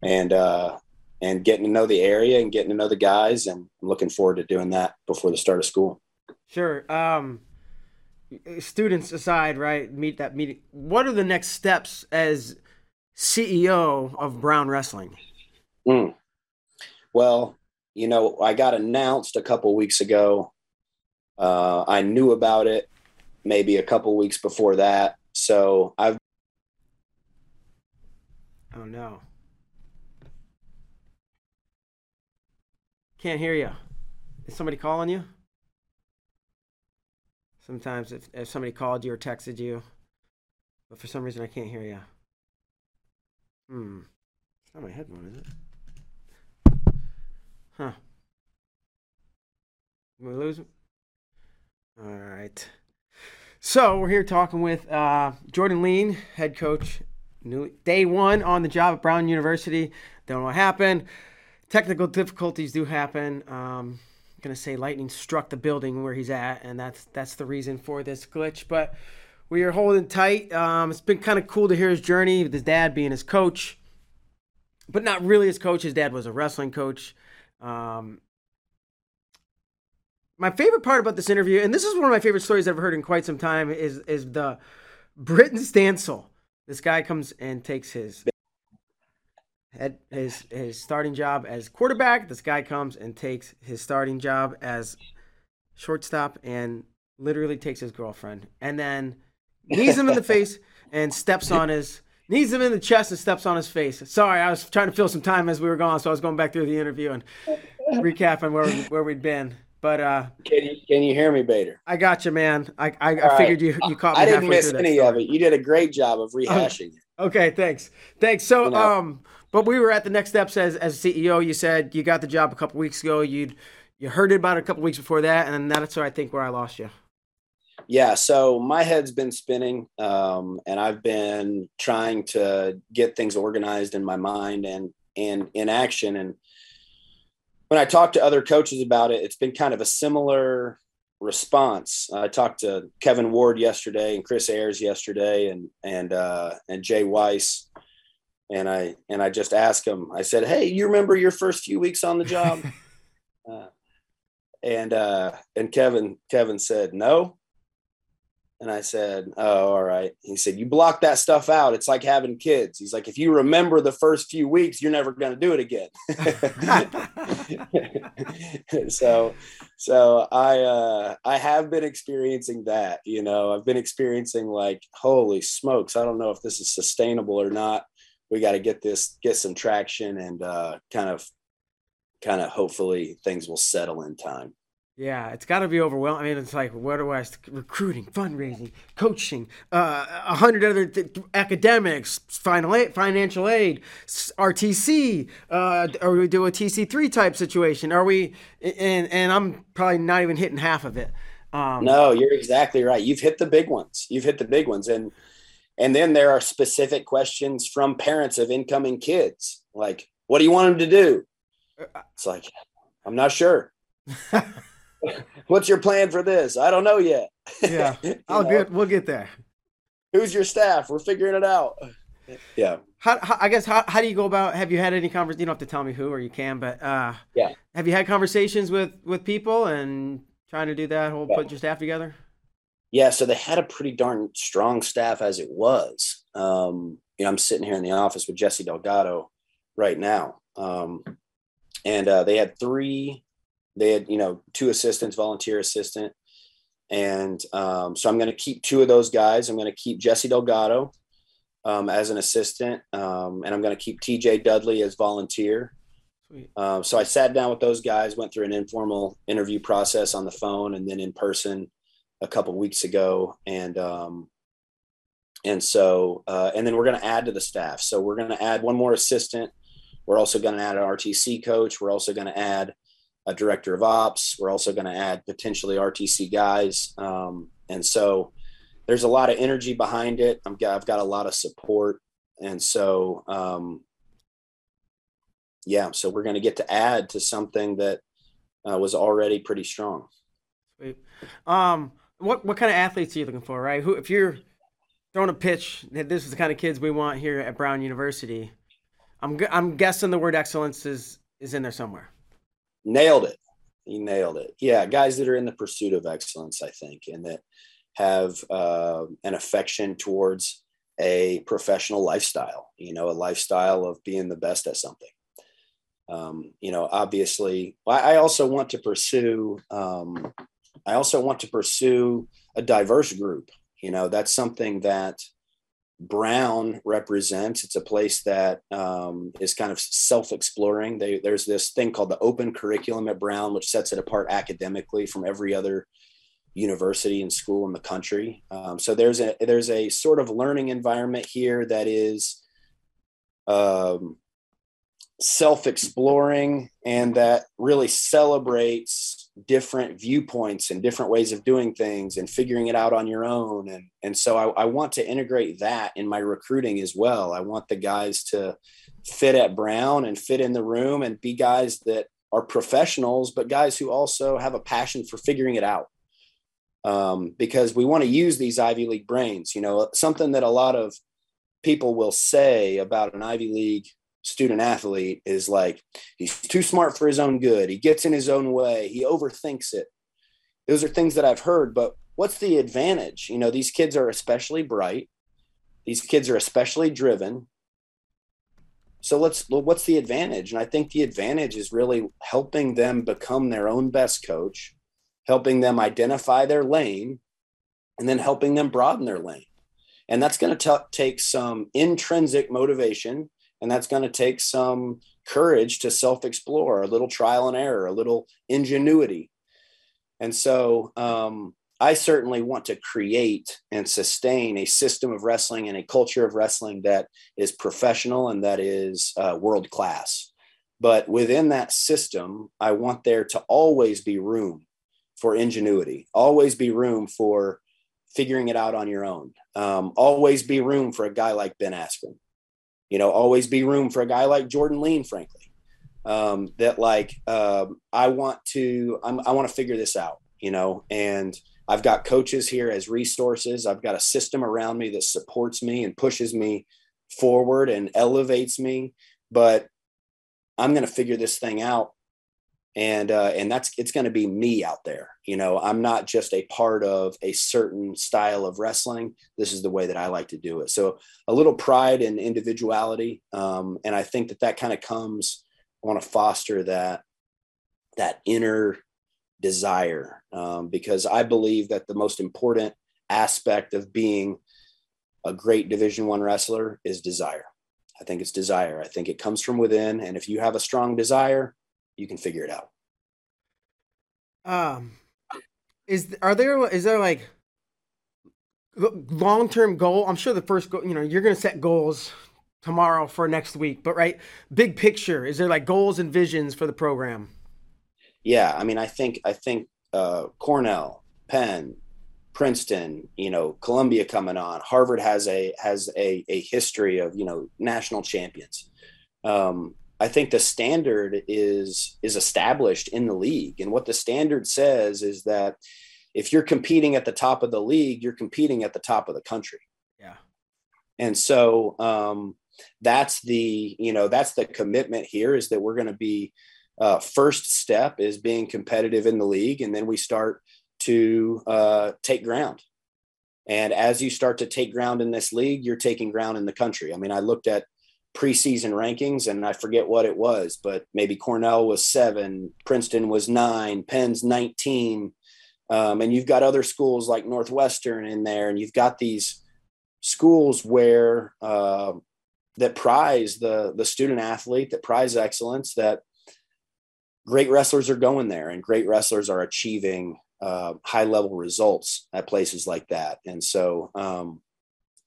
and uh, and getting to know the area and getting to know the guys, and I'm looking forward to doing that before the start of school. Sure. Um, students aside, right? Meet that meeting. What are the next steps as CEO of Brown Wrestling? Mm. Well, you know, I got announced a couple weeks ago uh, I knew about it maybe a couple weeks before that. So I've. Oh no. Can't hear you. Is somebody calling you? Sometimes if, if somebody called you or texted you, but for some reason I can't hear you. Hmm. It's not my headphone, is it? Huh. Did we lose? All right. So we're here talking with uh, Jordan Leen, head coach, new day one on the job at Brown University. Don't know what happened. Technical difficulties do happen. Um, I'm gonna say lightning struck the building where he's at, and that's that's the reason for this glitch. But we are holding tight. Um, it's been kind of cool to hear his journey with his dad being his coach, but not really his coach. His dad was a wrestling coach. Um, my favorite part about this interview, and this is one of my favorite stories I've heard in quite some time, is is the Britton Stansell. This guy comes and takes his head his his starting job as quarterback. This guy comes and takes his starting job as shortstop and literally takes his girlfriend and then knees him in the face and steps on his knees him in the chest and steps on his face. Sorry, I was trying to fill some time as we were gone, so I was going back through the interview and recapping where where we'd been. But uh, can you can you hear me, Bader? I got you, man. I I, I figured right. you you caught me. I didn't miss any of it. You did a great job of rehashing it. Okay, thanks, thanks. So you know, um, but we were at the next steps as as CEO. You said you got the job a couple weeks ago. You'd you heard about it a couple weeks before that, and that's where I think where I lost you. Yeah, so my head's been spinning, um, and I've been trying to get things organized in my mind and and in action and when I talk to other coaches about it, it's been kind of a similar response. I talked to Kevin Ward yesterday and Chris Ayres yesterday and and uh, and Jay Weiss, and I and I just asked him. I said, "Hey, you remember your first few weeks on the job?" uh, and uh, and Kevin Kevin said, "No." And I said, Oh, all right. He said, You block that stuff out. It's like having kids. He's like, If you remember the first few weeks, you're never going to do it again. so, so I, uh, I have been experiencing that, you know, I've been experiencing like, holy smokes, I don't know if this is sustainable or not. We got to get this, get some traction and uh, kind of, kind of hopefully things will settle in time. Yeah, it's got to be overwhelming. I mean, it's like what do I recruiting, fundraising, coaching, uh, a hundred other th- academics, final aid, financial aid, RTC. Uh, or we do a TC three type situation? Are we? And and I'm probably not even hitting half of it. Um, no, you're exactly right. You've hit the big ones. You've hit the big ones, and and then there are specific questions from parents of incoming kids, like, "What do you want them to do?" Uh, it's like, I'm not sure. What's your plan for this? I don't know yet. Yeah, I'll know? get. We'll get there. Who's your staff? We're figuring it out. Yeah. How, how, I guess how, how do you go about? Have you had any conversations? You don't have to tell me who, or you can, but uh, yeah. Have you had conversations with with people and trying to do that whole yeah. put your staff together? Yeah, so they had a pretty darn strong staff as it was. Um, you know, I'm sitting here in the office with Jesse Delgado right now, um, and uh, they had three they had you know two assistants volunteer assistant. And um, so i'm going to keep two of those guys. I'm going to keep jesse delgado um, as an assistant um, and i'm going to keep tj dudley as volunteer. Uh, so i sat down with those guys went through an informal interview process on the phone and then in person a couple weeks ago, and um, and so uh, and then we're going to add to the staff. So we're going to add one more assistant. We're also going to add an RTC coach. We're also going to add a director of ops. We're also going to add potentially RTC guys. Um, and so there's a lot of energy behind it. I'm, I've got a lot of support. And so, um, yeah, so we're going to get to add to something that uh, was already pretty strong. Sweet. Um, what, what kind of athletes are you looking for, right? Who, if you're throwing a pitch, that this is the kind of kids we want here at Brown University. I'm, I'm guessing the word excellence is, is in there somewhere. Nailed it. He nailed it. Yeah, guys that are in the pursuit of excellence, I think, and that have uh, an affection towards a professional lifestyle. You know, a lifestyle of being the best at something. Um, you know, obviously, I, also want to pursue. Um, I also want to pursue a diverse group. You know, that's something that Brown represents. It's a place that um, is kind of self-exploring. There's this thing called the open curriculum at Brown, which sets it apart academically from every other university and school in the country. Um, so there's a there's a sort of learning environment here that is um, self-exploring and that really celebrates different viewpoints and different ways of doing things and figuring it out on your own. And and so I, I, want to integrate that in my recruiting as well. I want the guys to fit at brown and fit in the room and be guys that are professionals but guys who also have a passion for figuring it out. Um, because we want to use these ivy league brains you know something that a lot of people will say about an ivy league student athlete is like he's too smart for his own good. He gets in his own way. He overthinks it. Those are things that I've heard, but what's the advantage? You know, these kids are especially bright. These kids are especially driven. So let's what's the advantage? And I think the advantage is really helping them become their own best coach, helping them identify their lane, and then helping them broaden their lane. And that's going to take some intrinsic motivation and that's going to take some courage to self explore, a little trial and error, a little ingenuity. And so um, I certainly want to create and sustain a system of wrestling and a culture of wrestling that is professional and that is uh, world class. But within that system, I want there to always be room for ingenuity, always be room for figuring it out on your own, um, always be room for a guy like Ben Askren you know, always be room for a guy like Jordan Leen, frankly. Um, that like um, I want to I'm, I want to figure this out, you know, and I've got coaches here as resources. I've got a system around me that supports me and pushes me forward and elevates me. But I'm going to figure this thing out and uh, and that's it's going to be me out there you know? I'm not just a part of a certain style of wrestling. This is the way that i like to do it. So a little pride and individuality um, and i think that that kind of comes i want to foster that that inner desire um, because i believe that the most important aspect of being a great division one wrestler is desire. I think it's desire. I think it comes from within and if you have a strong desire you can figure it out. Um, is are there is there like long term goal? I'm sure the first goal, you know, you're gonna set goals tomorrow for next week, but right, big picture, is there like goals and visions for the program? Yeah, I mean, I think I think uh, Cornell, Penn, Princeton, you know, Columbia coming on. Harvard has a has a a history of you know national champions. Um, I think the standard is is established in the league, and what the standard says is that if you're competing at the top of the league, you're competing at the top of the country. Yeah, and so um, that's the you know that's the commitment here is that we're going to be uh, first step is being competitive in the league, and then we start to uh, take ground. And as you start to take ground in this league, you're taking ground in the country. I mean, I looked at preseason rankings and I forget what it was, but maybe Cornell was seven, Princeton was nine, Penn's 19. Um, and you've got other schools like Northwestern in there, and you've got these schools where uh, that prize the the student athlete, that prize excellence, that great wrestlers are going there, and great wrestlers are achieving uh, high level results at places like that. And so um,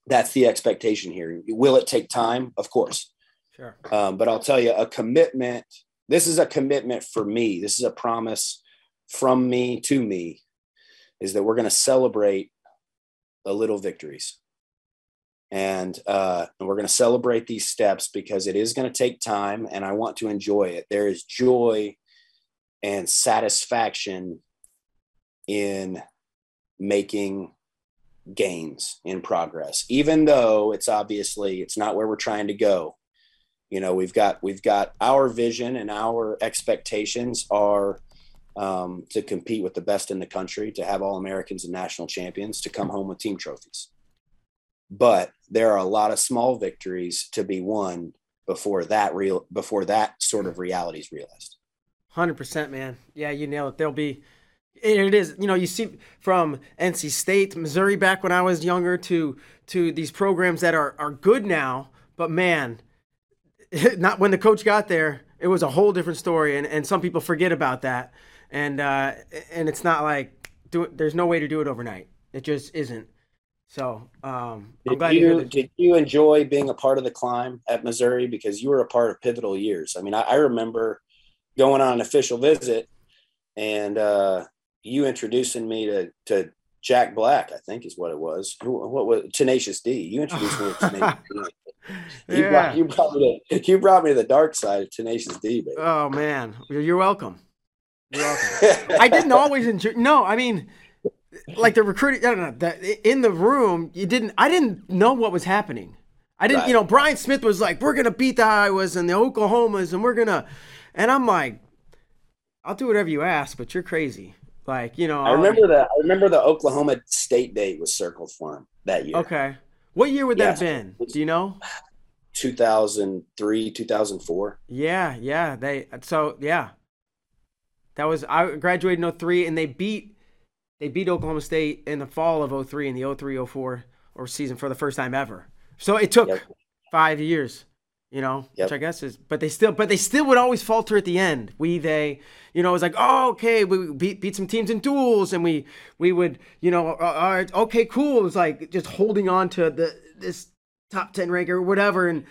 that's the expectation here. Will it take time? Of course. Sure. Um, but I'll tell you a commitment. This is a commitment for me. This is a promise from me to me is that we're going to celebrate the little victories. And, uh, and we're going to celebrate these steps because it is going to take time and I want to enjoy it. There is joy and satisfaction in making gains in progress even though it's obviously it's not where we're trying to go. You know we've got we've got our vision and our expectations are um, to compete with the best in the country to have all americans and national champions to come home with team trophies. But there are a lot of small victories to be won before that real before that sort of reality is realized. 100% man. Yeah you nail it. There'll be it is you know you see from NC State, Missouri back when I was younger to to these programs that are are good now, but man, not when the coach got there, it was a whole different story, and and some people forget about that, and uh, and it's not like do it, there's no way to do it overnight. It just isn't. So um, did you did you enjoy being a part of the climb at Missouri because you were a part of pivotal years? I mean, I, I remember going on an official visit and uh, you introducing me to to Jack Black, I think is what it was. Who, what was Tenacious D? You introduced me to Tenacious D. You, yeah. brought, you, brought me to, you brought me to the dark side of Tenacious D, baby. Oh man, you're welcome. You're welcome. I didn't always enjoy. No, I mean, like the recruiting. I don't know. The, in the room, you didn't. I didn't know what was happening. I didn't. Right. You know, Brian Smith was like, "We're gonna beat the Iowas and the Oklahomas, and we're gonna," and I'm like, "I'll do whatever you ask, but you're crazy." Like, you know, I remember the I remember the Oklahoma State date was circled for him that year. Okay. What year would that have been? Do you know? 2003, 2004. Yeah, yeah. They so yeah. That was I graduated in 03 and they beat they beat Oklahoma State in the fall of 03 in the 03 04 or season for the first time ever. So it took yep. 5 years you know, yep. which I guess is, but they still, but they still would always falter at the end. We, they, you know, it was like, oh, okay, we beat, beat some teams in duels, and we, we would, you know, uh, all right, okay, cool. It was like just holding on to the this top ten rank or whatever, and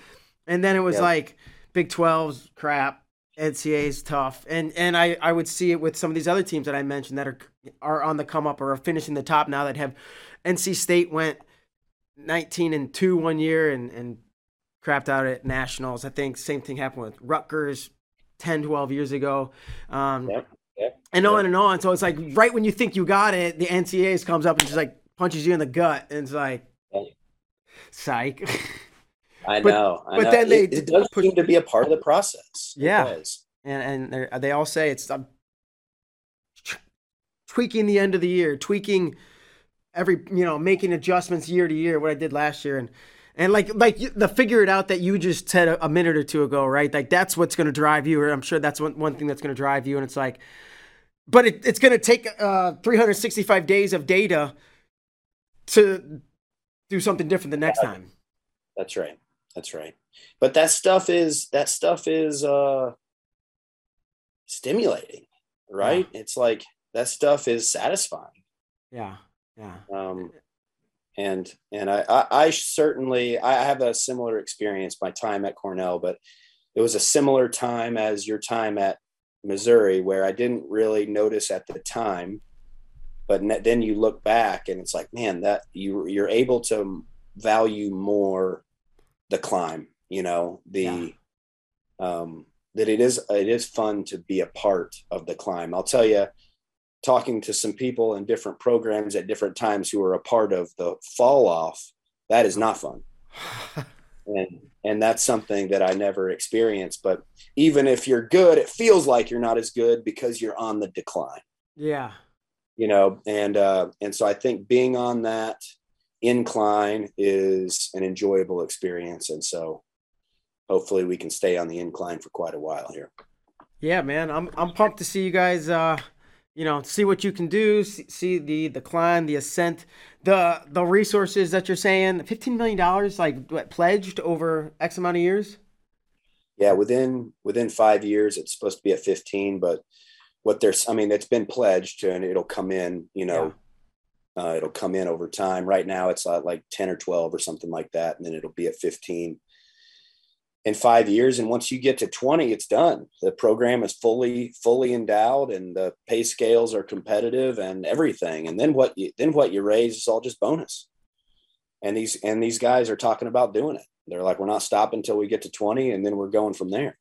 and then it was yep. like Big 12's crap, NCAA's tough, and and I I would see it with some of these other teams that I mentioned that are are on the come up or are finishing the top now that have, NC State went. 19 and 2 one year and and crapped out at nationals. I think same thing happened with Rutgers 10, 12 years ago. Um, yep, and on and on. So it's like right when you think you got it, the NCAAs comes up and just like punches you in the gut, and it's like, psych. I but, know. I but know. then they it, it does push, seem to be a part of the process. Yeah, and and they all say it's um, tweaking the end of the year, tweaking every you know making adjustments year to year. What I did last year and and like like the figure it out that you just said a, a minute or two ago, right? Like that's what's going to drive you, or I'm sure that's one, one thing that's going to drive you. And it's like, but it, it's going to take uh, 365 days of data to do something different the next time. That's right. That's right. But that stuff is that stuff is uh stimulating, right? Yeah. It's like that stuff is satisfying. Yeah. Yeah. Um and and I, I, I certainly I have a similar experience my time at Cornell, but it was a similar time as your time at Missouri, where I didn't really notice at the time, but then you look back and it's like, man, that you you're able to value more the climb, you know, the yeah. um, that it is it is fun to be a part of the climb. I'll tell you, talking to some people in different programs at different times who are a part of the fall off, that is not fun. and and that's something that I never experienced. But even if you're good, it feels like you're not as good because you're on the decline. Yeah. You know, and uh, and so I think being on that incline is an enjoyable experience. And so hopefully we can stay on the incline for quite a while here. Yeah, man. I'm I'm pumped to see you guys uh you know see what you can do see, the decline the ascent the the resources that you're saying 15 million dollars like what, pledged over x amount of years yeah within within five years it's supposed to be at 15 but what there's, I mean, it's been pledged and it'll come in, you know, yeah. uh, it'll come in over time. Right now it's uh, like 10 or 12 or something like that. And then it'll be at 15 in five years. And once you get to 20, it's done. The program is fully, fully endowed and the pay scales are competitive and everything. And then what you, then what you raise is all just bonus. And these, and these guys are talking about doing it. They're like, we're not stopping until we get to 20 and then we're going from there.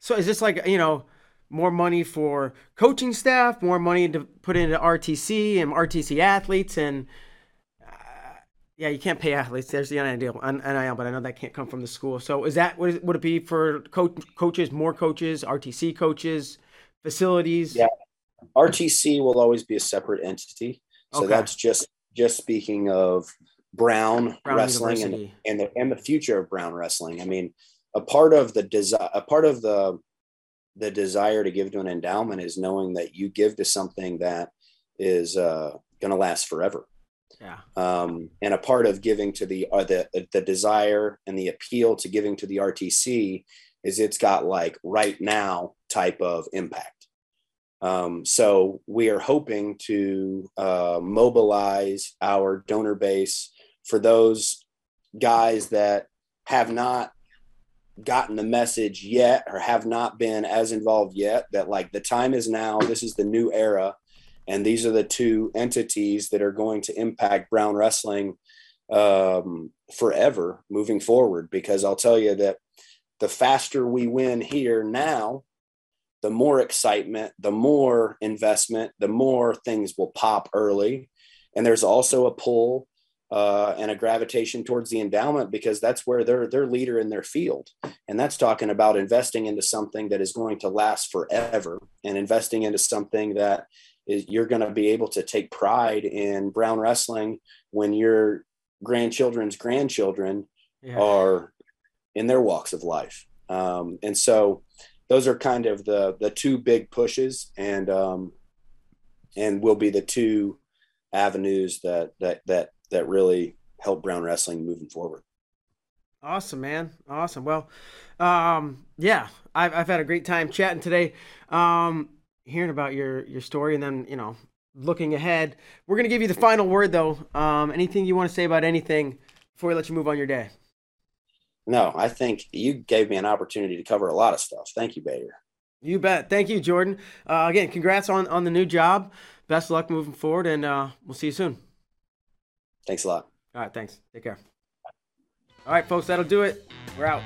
So is this like, you know, more money for coaching staff, more money to put into RTC and RTC athletes, and yeah, you can't pay athletes. There's the NIL, NIL, but I know that can't come from the school. So is that what would it be for coach, coaches, more coaches, RTC coaches, facilities? Yeah, RTC will always be a separate entity. So okay. that's just just speaking of Brown, Brown wrestling and, and the and the future of Brown wrestling. I mean, a part of the design, a part of the the desire to give to an endowment is knowing that you give to something that is uh, going to last forever. Yeah. Um, and a part of giving to the uh, the the desire and the appeal to giving to the RTC is it's got like right now type of impact. Um, so we are hoping to uh, mobilize our donor base for those guys that have not gotten the message yet or have not been as involved yet that like the time is now this is the new era and these are the two entities that are going to impact brown wrestling um, forever moving forward because i'll tell you that the faster we win here now the more excitement the more investment the more things will pop early. And there's also a pull uh, and a gravitation towards the endowment because that's where they're they're leader in their field, and that's talking about investing into something that is going to last forever, and investing into something that is you're going to be able to take pride in brown wrestling when your grandchildren's grandchildren yeah. are in their walks of life, um, and so those are kind of the the two big pushes, and um, and will be the two avenues that that that that really help Brown Wrestling moving forward. Awesome, man. Awesome. Well, um, yeah, I've, I've had a great time chatting today, um, hearing about your, your story and then, you know, looking ahead. We're going to give you the final word though. Um, anything you want to say about anything before we let you move on your day? No, I think you gave me an opportunity to cover a lot of stuff. Thank you, Bader. You bet. Thank you, Jordan. Uh, again, congrats on, on the new job. Best of luck moving forward, and uh, we'll see you soon. Thanks a lot. All right. Thanks. Take care. All right, folks. That'll do it. We're out.